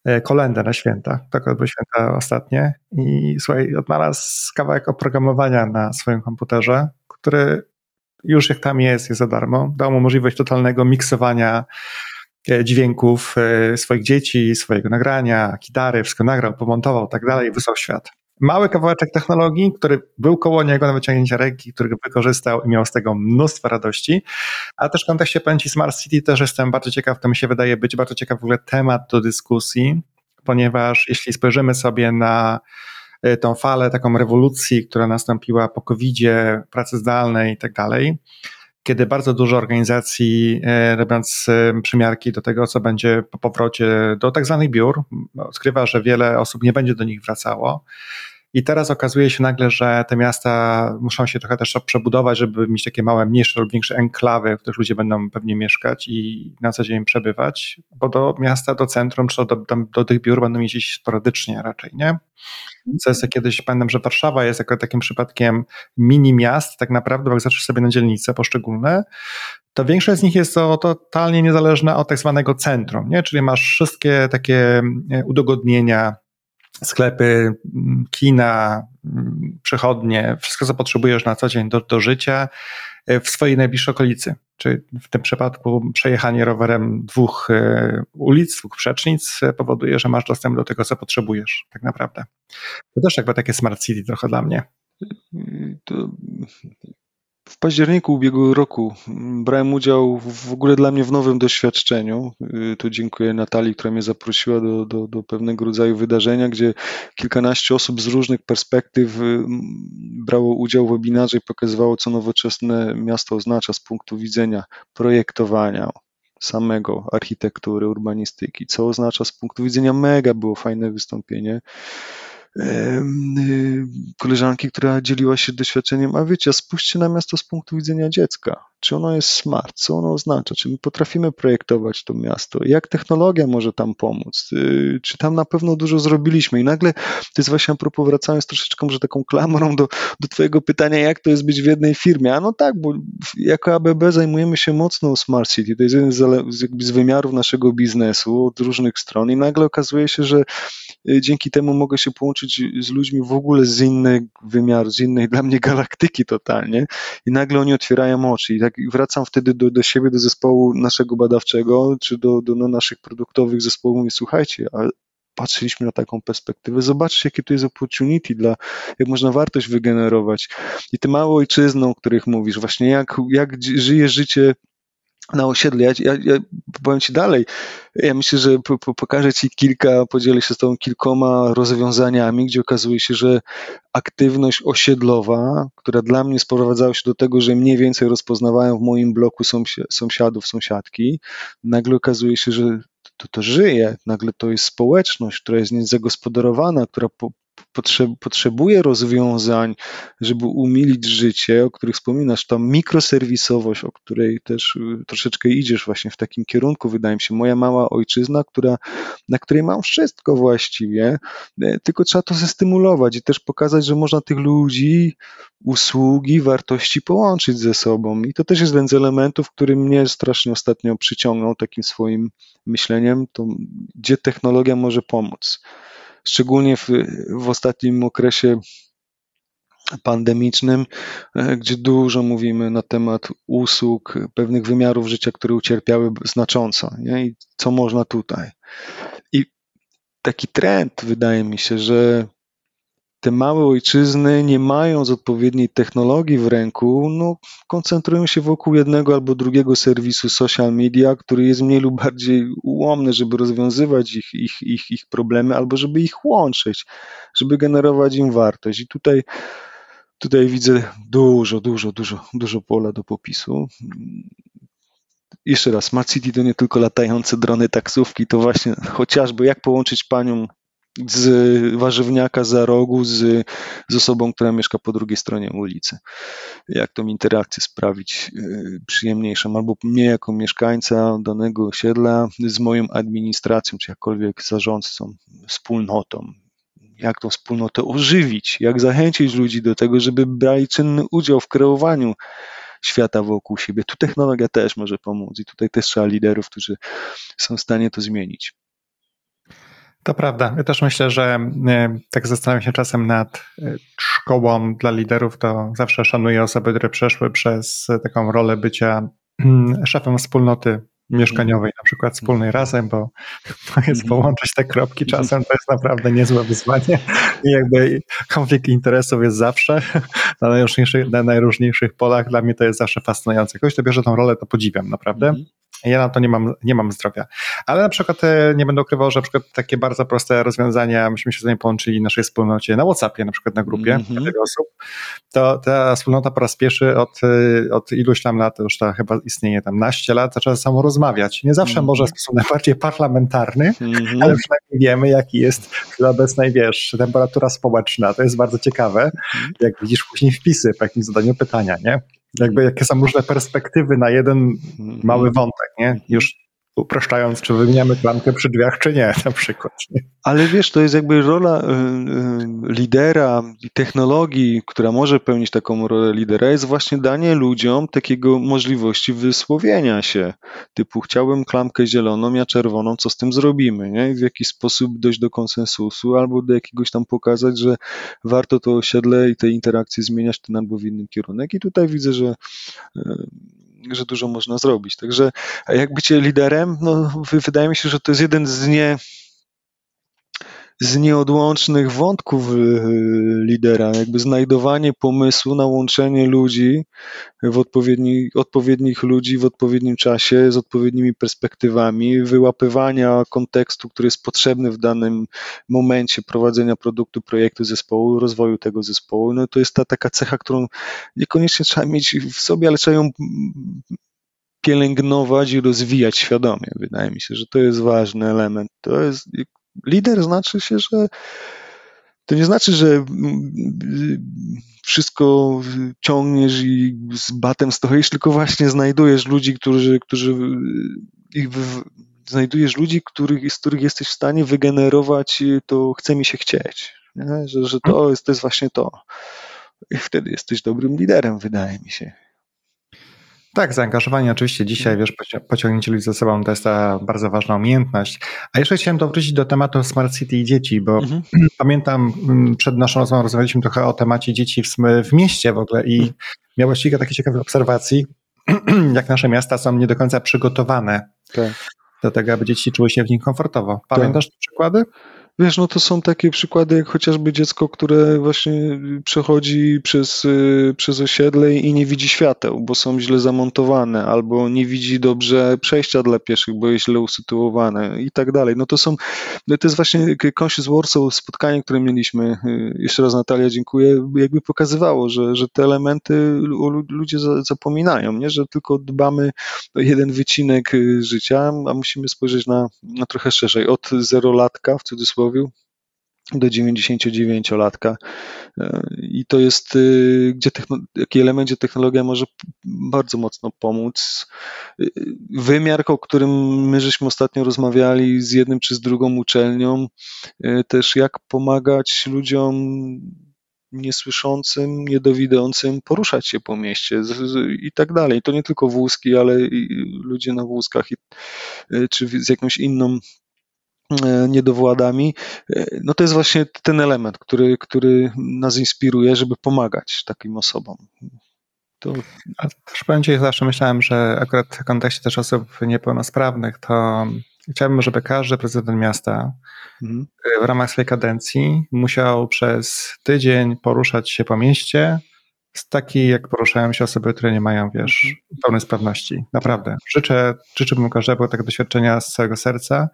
E, kolendę na święta. Tak były święta ostatnie. I słuchaj, odnalazł kawałek oprogramowania na swoim komputerze, który już jak tam jest, jest za darmo. Dał mu możliwość totalnego miksowania e, dźwięków e, swoich dzieci, swojego nagrania, gitary, wszystko nagrał, pomontował, tak dalej, wysłał świat mały kawałeczek technologii, który był koło niego na wyciągnięcie ręki, który wykorzystał i miał z tego mnóstwo radości. A też w kontekście pamięci Smart City też jestem bardzo ciekaw, to mi się wydaje być bardzo ciekaw w ogóle temat do dyskusji, ponieważ jeśli spojrzymy sobie na e, tą falę, taką rewolucji, która nastąpiła po COVID-zie, pracy zdalnej i tak dalej, kiedy bardzo dużo organizacji, e, robiąc e, przymiarki do tego, co będzie po powrocie do tak zwanych biur, odkrywa, że wiele osób nie będzie do nich wracało. I teraz okazuje się nagle, że te miasta muszą się trochę też przebudować, żeby mieć takie małe, mniejsze lub większe enklawy, w których ludzie będą pewnie mieszkać i na co dzień przebywać, bo do miasta, do centrum czy do, do, do tych biur będą jeździć sporadycznie raczej, nie? Co jest kiedyś, pamiętam, że Warszawa jest jako takim przypadkiem mini miast, tak naprawdę, jak zaczniesz sobie na dzielnice poszczególne, to większość z nich jest to totalnie niezależna od tak zwanego centrum, nie? czyli masz wszystkie takie udogodnienia, sklepy, kina, przechodnie, wszystko co potrzebujesz na co dzień do, do życia e, w swojej najbliższej okolicy. Czy w tym przypadku przejechanie rowerem dwóch e, ulic, dwóch przecznic e, powoduje, że masz dostęp do tego, co potrzebujesz, tak naprawdę. To też jakby takie smart city trochę dla mnie. To w październiku ubiegłego roku brałem udział w ogóle dla mnie w nowym doświadczeniu. Y, tu dziękuję Natalii, która mnie zaprosiła do, do, do pewnego rodzaju wydarzenia, gdzie kilkanaście osób z różnych perspektyw y, brało udział w webinarze i pokazywało, co nowoczesne miasto oznacza z punktu widzenia projektowania, samego architektury, urbanistyki, co oznacza z punktu widzenia mega, było fajne wystąpienie koleżanki, która dzieliła się doświadczeniem, a wiecie, spójrzcie na miasto z punktu widzenia dziecka. Czy ono jest smart? Co ono oznacza? Czy my potrafimy projektować to miasto? Jak technologia może tam pomóc? Y, czy tam na pewno dużo zrobiliśmy? I nagle, to jest właśnie a propos, wracając troszeczkę może taką klamrą do, do twojego pytania, jak to jest być w jednej firmie? A no tak, bo jako ABB zajmujemy się mocno Smart City. To jest jeden z, z wymiarów naszego biznesu od różnych stron i nagle okazuje się, że y, dzięki temu mogę się połączyć z ludźmi w ogóle z innych wymiarów, z innej dla mnie galaktyki totalnie i nagle oni otwierają oczy i tak wracam wtedy do, do siebie, do zespołu naszego badawczego, czy do, do no, naszych produktowych zespołów mówię, słuchajcie, ale patrzyliśmy na taką perspektywę, zobaczcie, jakie tu jest opportunity, dla, jak można wartość wygenerować. I te małe ojczyzny, o których mówisz, właśnie jak, jak żyje życie na osiedlu. Ja, ja, ja powiem Ci dalej. Ja myślę, że po, po, pokażę Ci kilka, podzielę się z Tobą kilkoma rozwiązaniami, gdzie okazuje się, że aktywność osiedlowa, która dla mnie sprowadzała się do tego, że mniej więcej rozpoznawałem w moim bloku sąsiadów, sąsiadki, nagle okazuje się, że to, to żyje, nagle to jest społeczność, która jest niezagospodarowana, która po, potrzebuje rozwiązań, żeby umilić życie, o których wspominasz, ta mikroserwisowość, o której też y, troszeczkę idziesz właśnie w takim kierunku, wydaje mi się, moja mała ojczyzna, która, na której mam wszystko właściwie, e, tylko trzeba to zestymulować i też pokazać, że można tych ludzi, usługi, wartości połączyć ze sobą. I to też jest jeden z elementów, który mnie strasznie ostatnio przyciągnął takim swoim myśleniem, to gdzie technologia może pomóc szczególnie w, w ostatnim okresie pandemicznym, e, gdzie dużo mówimy na temat usług, pewnych wymiarów życia, które ucierpiały znacząco. Nie? I co można tutaj? I taki trend, wydaje mi się, że te małe ojczyzny, nie mając odpowiedniej technologii w ręku, no, koncentrują się wokół jednego albo drugiego serwisu social media, który jest mniej lub bardziej ułomny, żeby rozwiązywać ich, ich, ich, ich problemy, albo żeby ich łączyć, żeby generować im wartość. I tutaj, tutaj widzę dużo, dużo, dużo, dużo pola do popisu. Jeszcze raz, Smart City to nie tylko latające drony, taksówki, to właśnie chociażby jak połączyć panią z warzywniaka za rogu z, z osobą, która mieszka po drugiej stronie ulicy. Jak tą interakcję sprawić e, przyjemniejszą, albo mnie jako mieszkańca danego osiedla z moją administracją, czy jakkolwiek zarządcą, wspólnotą. Jak tą wspólnotę ożywić, jak zachęcić ludzi do tego, żeby brali czynny udział w kreowaniu świata wokół siebie. Tu technologia też może pomóc i tutaj też trzeba liderów, którzy są w stanie to zmienić. To prawda. Ja też myślę, że e, tak zastanawiam się czasem nad e, szkołą dla liderów, to zawsze szanuję osoby, które przeszły przez taką rolę bycia mm, szefem wspólnoty mieszkaniowej, na przykład wspólnej mhm. razem, bo to jest mhm. połączyć te kropki czasem, to jest naprawdę niezłe wyzwanie i jakby konflikt interesów jest zawsze na najróżniejszych, na najróżniejszych polach, dla mnie to jest zawsze fascynujące. Ktoś, kto bierze tą rolę, to podziwiam, naprawdę. Ja na to nie mam, nie mam zdrowia. Ale na przykład e, nie będę ukrywał, że na przykład takie bardzo proste rozwiązania, myśmy się z nimi połączyli w naszej wspólnocie na WhatsAppie, na przykład na grupie mm -hmm. osób, to ta wspólnota po raz pierwszy od, e, od iluś tam lat, już to chyba istnieje tam naście lat, zaczęła samo rozmawiać. Nie zawsze mm -hmm. może w sposób najbardziej parlamentarny, mm -hmm. ale przynajmniej wiemy, jaki jest w obecnej, wiesz, temperatura społeczna. To jest bardzo ciekawe, mhm. jak widzisz później wpisy po jakimś zadaniu pytania, nie? Jakby jakie są różne perspektywy na jeden mały wątek, nie? Już upraszczając, czy wymieniamy klamkę przy drzwiach, czy nie, na przykład. Ale wiesz, to jest jakby rola y, y, lidera technologii, która może pełnić taką rolę lidera, jest właśnie danie ludziom takiego możliwości wysłowienia się. Typu chciałbym klamkę zieloną, ja czerwoną, co z tym zrobimy, nie? W jaki sposób dojść do konsensusu, albo do jakiegoś tam pokazać, że warto to osiedle i te interakcje zmieniać ten albo w inny kierunek. I tutaj widzę, że y, że dużo można zrobić. Także jak bycie liderem, no, wydaje mi się, że to jest jeden z nie z nieodłącznych wątków y, lidera, jakby znajdowanie pomysłu na łączenie ludzi w odpowiedni, odpowiednich ludzi w odpowiednim czasie, z odpowiednimi perspektywami, wyłapywania kontekstu, który jest potrzebny w danym momencie prowadzenia produktu, projektu, zespołu, rozwoju tego zespołu. No to jest ta taka cecha, którą niekoniecznie trzeba mieć w sobie, ale trzeba ją pielęgnować i rozwijać świadomie. Wydaje mi się, że to jest ważny element. To jest, lider znaczy się, że to nie znaczy, że mm, wszystko ciągniesz i z batem stoisz, tylko właśnie znajdujesz ludzi, którzy, którzy znajdujesz ludzi, których, z których jesteś w stanie wygenerować to chce mi się chcieć. Nie? Że, że to, jest, to jest właśnie to. I wtedy jesteś dobrym liderem, wydaje mi się. Tak, zaangażowanie oczywiście dzisiaj, wiesz, pociągnięcie ludzi ze sobą to jest ta bardzo ważna umiejętność. A jeszcze chciałem wrócić do tematu Smart City i dzieci, bo mhm. pamiętam mm, przed naszą rozmową rozmawialiśmy trochę o temacie dzieci w, w mieście w ogóle i mhm. miałeś kilka takich ciekawych obserwacji, jak nasze miasta są nie do końca przygotowane tak. do tego, aby dzieci czuły się w nich komfortowo. Pamiętasz tak. te przykłady? Wiesz, no to są takie przykłady, jak chociażby dziecko, które właśnie przechodzi przez, y, przez osiedle i nie widzi świateł, bo są źle zamontowane, albo nie widzi dobrze przejścia dla pieszych, bo jest źle usytuowane i tak dalej. No to są, to jest właśnie Conscious Warsaw, spotkanie, które mieliśmy, y, jeszcze raz Natalia dziękuję, jakby pokazywało, że, że te elementy ludzie zapominają, nie? że tylko dbamy o jeden wycinek y, życia, a musimy spojrzeć na, na trochę szerzej, od zerolatka w cudzysłowie do 99-latka. E, I to jest, y, gdzie jaki element, gdzie technologia może bardzo mocno pomóc. Y, wymiar, o którym my żeśmy ostatnio rozmawiali z jednym czy z drugą uczelnią, y, też jak pomagać ludziom niesłyszącym, niedowidzącym poruszać się po mieście i tak dalej. To nie tylko wózki, ale i ludzie na wózkach, czy z jakąś inną niedowładami, e, no to jest właśnie ten element, który, który nas inspiruje, żeby pomagać takim osobom. To... A też powiem Ci, zawsze myślałem, że akurat w kontekście też osób niepełnosprawnych, to chciałbym, żeby każdy prezydent miasta mhm. w ramach swojej kadencji musiał przez tydzień poruszać się po mieście, z takiej, jak poruszają się osoby, które nie mają, wiesz, mhm. pełnej sprawności. Naprawdę. Życzę, życzę każdemu tego doświadczenia z całego serca.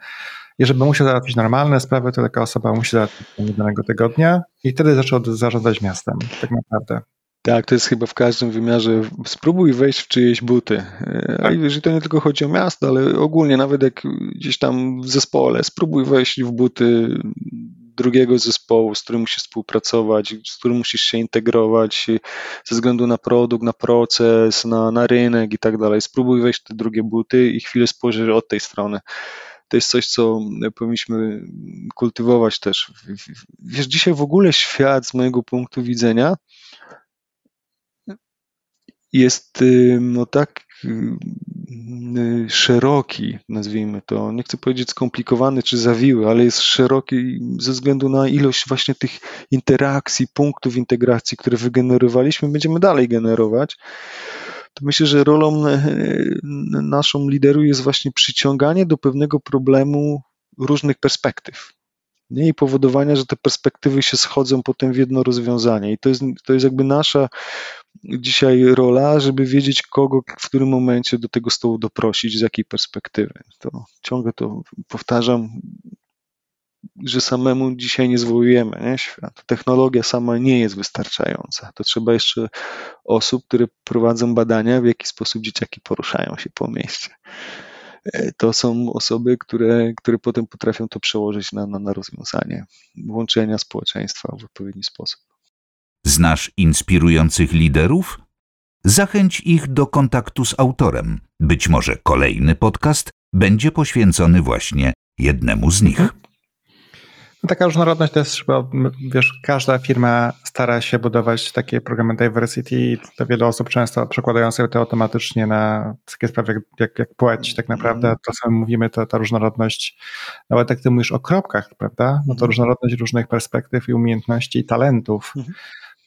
Jeżeli musiał załatwić normalne sprawy, to taka osoba musi załatwić danego tygodnia i wtedy zaczął zarządzać miastem, tak naprawdę. Tak, to jest chyba w każdym wymiarze. Spróbuj wejść w czyjeś buty. A tak. jeżeli to nie tylko chodzi o miasto, ale ogólnie nawet jak gdzieś tam w zespole, spróbuj wejść w buty drugiego zespołu, z którym musisz współpracować, z którym musisz się integrować ze względu na produkt, na proces, na, na rynek i tak dalej. Spróbuj wejść w te drugie buty i chwilę spojrzeć od tej strony to jest coś, co powinniśmy kultywować też. Wiesz, dzisiaj w ogóle świat z mojego punktu widzenia jest no tak szeroki, nazwijmy to, nie chcę powiedzieć skomplikowany czy zawiły, ale jest szeroki ze względu na ilość właśnie tych interakcji, punktów integracji, które wygenerowaliśmy, będziemy dalej generować to myślę, że rolą e, naszą lideru jest właśnie przyciąganie do pewnego problemu różnych perspektyw. Nie? I powodowania, że te perspektywy się schodzą potem w jedno rozwiązanie. I to jest, to jest jakby nasza dzisiaj rola, żeby wiedzieć, kogo w którym momencie do tego stołu doprosić, z jakiej perspektywy. To ciągle to powtarzam, że samemu dzisiaj nie zwołujemy nie? świat. Technologia sama nie jest wystarczająca. To trzeba jeszcze osób, które prowadzą badania, w jaki sposób dzieciaki poruszają się po mieście. E, to są osoby, które, które potem potrafią to przełożyć na, na, na rozwiązanie włączenia społeczeństwa w odpowiedni sposób. Znasz inspirujących liderów? Zachęć ich do kontaktu z autorem. Być może kolejny podcast będzie poświęcony właśnie jednemu z nich. Mhm. No taka różnorodność to jest chyba, wiesz, każda firma stara się budować takie programy diversity to wiele osób często przekładają sobie to automatycznie na takie sprawy jak, jak, jak płeć tak naprawdę. To co mówimy, to ta różnorodność, nawet jak ty mówisz o kropkach, prawda, no to mhm. różnorodność różnych perspektyw i umiejętności i talentów mhm.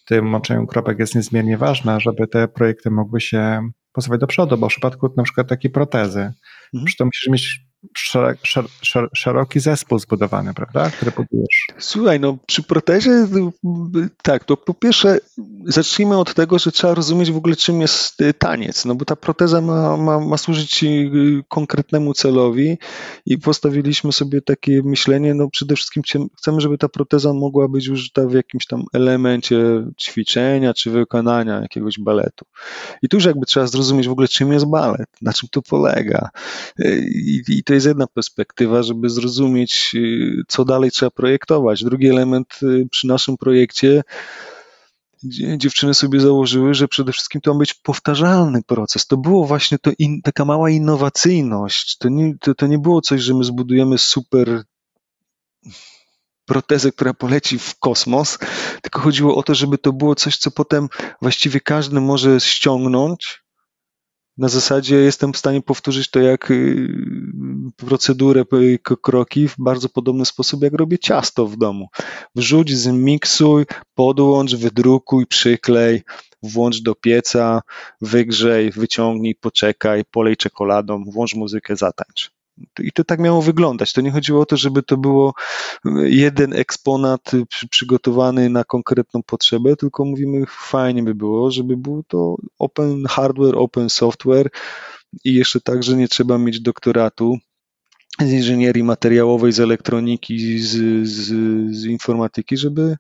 w tym moczeniu kropek jest niezmiernie ważna, żeby te projekty mogły się posuwać do przodu, bo w przypadku na przykład takiej protezy, mhm. to musisz mieć szer, szer, szer, szeroki zespół zbudowany, prawda, który budujesz. Słuchaj, no przy protezie, tak, to po pierwsze zacznijmy od tego, że trzeba rozumieć w ogóle czym jest y, taniec, no bo ta proteza ma, ma, ma służyć y, konkretnemu celowi i postawiliśmy sobie takie myślenie, no przede wszystkim chcemy, żeby ta proteza mogła być użyta w jakimś tam elemencie ćwiczenia czy wykonania jakiegoś baletu. I tu już jakby trzeba zrozumieć w ogóle czym jest balet, na czym to polega. Y, I, i to jest jedna perspektywa, żeby zrozumieć, y, co dalej trzeba projektować. Drugi element y, przy naszym projekcie dziewczyny sobie założyły, że przede wszystkim to ma być powtarzalny proces. To było właśnie to in, taka mała innowacyjność. To nie, to, to nie było coś, że my zbudujemy super protezę, która poleci w kosmos, tylko chodziło o to, żeby to było coś, co potem właściwie każdy może ściągnąć, na zasadzie jestem w stanie powtórzyć to jak y, procedurę, kroki w bardzo podobny sposób, jak robię ciasto w domu. Wrzuć, zmiksuj, podłącz, wydrukuj, przyklej, włącz do pieca, wygrzej, wyciągnij, poczekaj, polej czekoladą, włącz muzykę, zatańcz. I to tak miało wyglądać. To nie chodziło o to, żeby to było jeden eksponat przygotowany na konkretną potrzebę, tylko mówimy, fajnie by było, żeby był to open hardware, open software i jeszcze tak, że nie trzeba mieć doktoratu z inżynierii materiałowej, z elektroniki, z, z, z informatyki, żeby,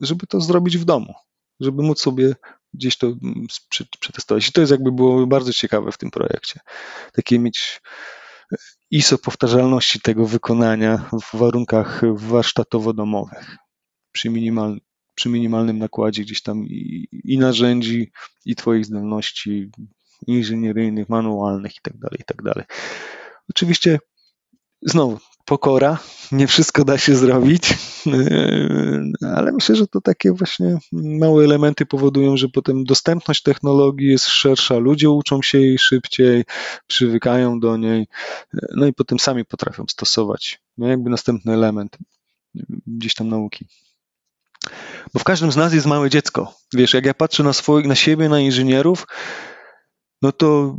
żeby to zrobić w domu, żeby móc sobie gdzieś to przetestować. I to jest jakby było bardzo ciekawe w tym projekcie. Takie mieć ISO powtarzalności tego wykonania w warunkach warsztatowo-domowych przy, przy minimalnym nakładzie gdzieś tam i, i narzędzi, i Twoich zdolności inżynieryjnych, manualnych itd. Tak itd. Tak Oczywiście znowu pokora, nie wszystko da się zrobić, ale myślę, że to takie właśnie małe elementy powodują, że potem dostępność technologii jest szersza, ludzie uczą się jej szybciej, przywykają do niej, no i potem sami potrafią stosować. No jakby następny element gdzieś tam nauki. Bo w każdym z nas jest małe dziecko. Wiesz, jak ja patrzę na, swoich, na siebie, na inżynierów, no to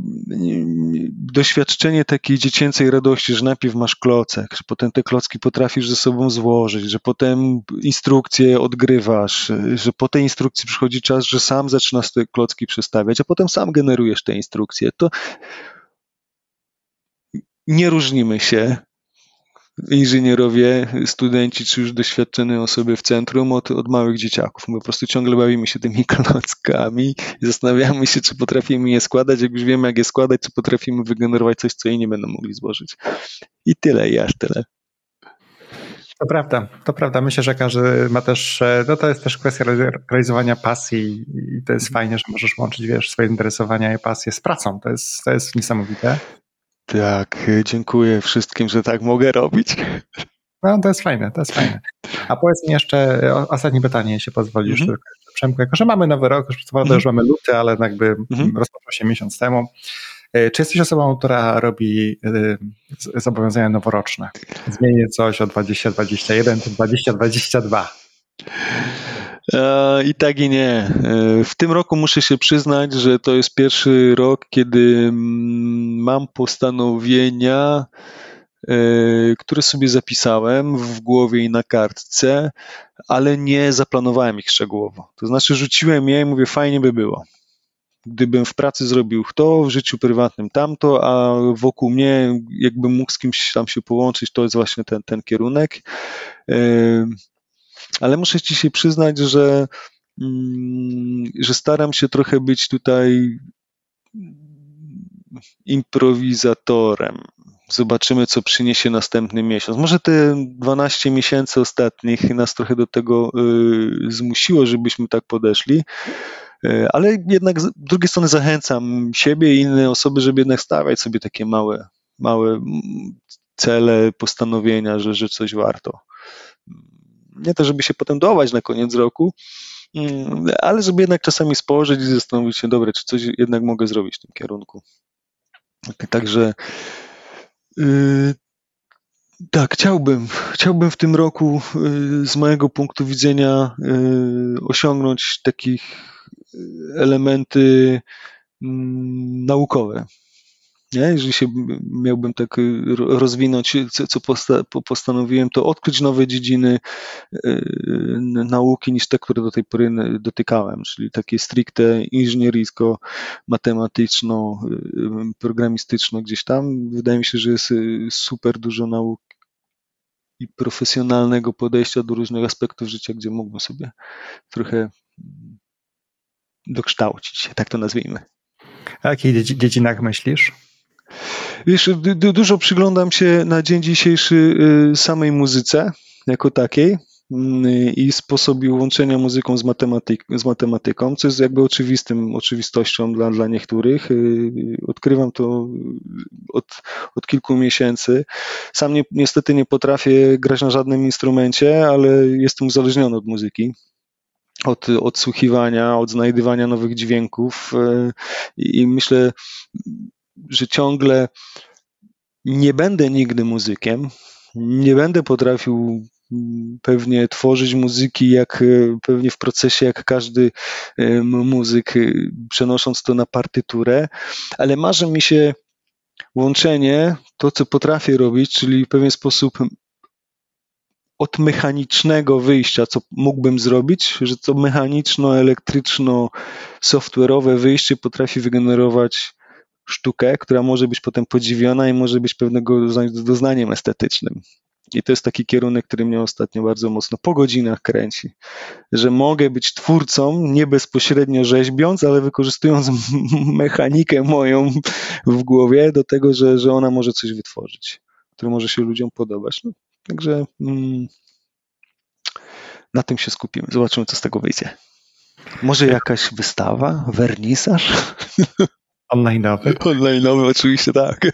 doświadczenie takiej dziecięcej radości, że najpierw masz klocek, że potem te klocki potrafisz ze sobą złożyć, że potem instrukcje odgrywasz, że po tej instrukcji przychodzi czas, że sam zaczynasz te klocki przestawiać, a potem sam generujesz te instrukcje. To nie różnimy się inżynierowie, studenci czy już doświadczone osoby w centrum od, od małych dzieciaków. My po prostu ciągle bawimy się tymi klockami i zastanawiamy się, czy potrafimy je składać. Jak już wiemy, jak je składać, czy potrafimy wygenerować coś, co nie będą mogli złożyć. I tyle, i aż tyle. To prawda, to prawda. Myślę, że każdy ma też, e, no to jest też kwestia realizowania pasji i to jest fajnie, że możesz łączyć, wiesz, swoje zainteresowania i pasje z pracą. To jest, to jest niesamowite. Tak, dziękuję wszystkim, że tak mogę robić. No, to jest fajne, to jest fajne. A powiedz mi jeszcze ostatnie pytanie, jeśli pozwolisz, mm -hmm. Przemku, jako że mamy nowy rok, już, mm -hmm. już mamy luty, ale jakby mm -hmm. rozpoczął się miesiąc temu. E, czy jesteś osobą, która robi e, zobowiązania noworoczne? Zmienię coś o 2021 czy 2022? E, I tak i nie. E, w tym roku muszę się przyznać, że to jest pierwszy rok, kiedy mm, mam postanowienia, e, które sobie zapisałem w głowie i na kartce, ale nie zaplanowałem ich szczegółowo. To znaczy rzuciłem je i mówię, fajnie by było. Gdybym w pracy zrobił to, w życiu prywatnym tamto, a wokół mnie, jakbym mógł z kimś tam się połączyć, to jest właśnie ten, ten kierunek ale muszę ci się przyznać, że, mm, że staram się trochę być tutaj improwizatorem. Zobaczymy, co przyniesie następny miesiąc. Może te 12 miesięcy ostatnich nas trochę do tego y, zmusiło, żebyśmy tak podeszli. Y, ale jednak z drugiej strony zachęcam siebie i inne osoby, żeby jednak stawiać sobie takie małe, małe mm, cele, postanowienia, że, że coś warto nie to, żeby się potem dołać na koniec roku, mm, ale żeby jednak czasami spojrzeć i zastanowić się, dobre, czy coś jednak mogę zrobić w tym kierunku. Także yy, tak, chciałbym, chciałbym w tym roku yy, z mojego punktu widzenia yy, osiągnąć takich elementy mm, naukowe, Nie? Jeżeli się miałbym tak y, rozwinąć, co, co posta postanowiłem, to odkryć nowe dziedziny yy, nauki niż te, które do tej pory dotykałem, czyli takie stricte inżynieryjsko-matematyczno, yy, programistyczno gdzieś tam. Wydaje mi się, że jest y, super dużo nauk i profesjonalnego podejścia do różnych aspektów życia, gdzie mógłbym sobie trochę dokształcić, tak to nazwijmy. A jakich dziedzinach myślisz? Wiesz, dużo przyglądam się na dzień dzisiejszy y, samej muzyce jako takiej mm, i sposobie łączenia muzyką z, matematyk, z matematyką, co jest jakby oczywistym, oczywistością dla, dla niektórych. Y, odkrywam to od, od kilku miesięcy. Sam nie, niestety nie potrafię grać na żadnym instrumencie, ale jestem uzależniony od muzyki od odsłuchiwania, od znajdywania nowych dźwięków y, i myślę, że ciągle nie będę nigdy muzykiem, nie będę potrafił mm, pewnie tworzyć muzyki jak e, pewnie w procesie jak każdy muzyk, e, przenosząc to na partyturę, ale marzy mi się łączenie, to co potrafię robić, czyli w pewien sposób od mechanicznego wyjścia, co mógłbym zrobić, że to mechaniczno-elektryczno-software'owe wyjście potrafi wygenerować sztukę, która może być potem podziwiona i może być pewnego doznaniem estetycznym. I to jest taki kierunek, który mnie ostatnio bardzo mocno po godzinach kręci, że mogę być twórcą nie bezpośrednio rzeźbiąc, ale wykorzystując mechanikę moją w głowie do tego, że, że ona może coś wytworzyć, które może się ludziom podobać. No, także mm, na tym się skupimy. Zobaczymy, co z tego wyjdzie. Może jakaś wystawa, wernisaż? Online'owy? Online'owy, oczywiście tak.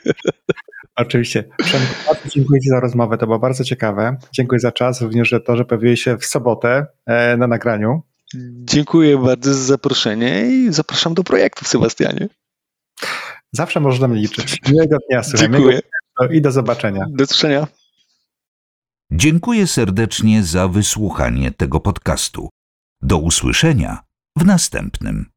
Oczywiście. Przemku, bardzo dziękuję Ci za rozmowę, to było bardzo ciekawe. Dziękuję za czas, również za to, że pojawiłeś się w sobotę e, na nagraniu. Dziękuję bardzo za zaproszenie i zapraszam do projektu, Sebastianie. Zawsze można mnie liczyć. Miłego dnia, słuchaj. Dziękuję. I do zobaczenia. Do usłyszenia. Dziękuję serdecznie za wysłuchanie tego podcastu. Do usłyszenia w następnym.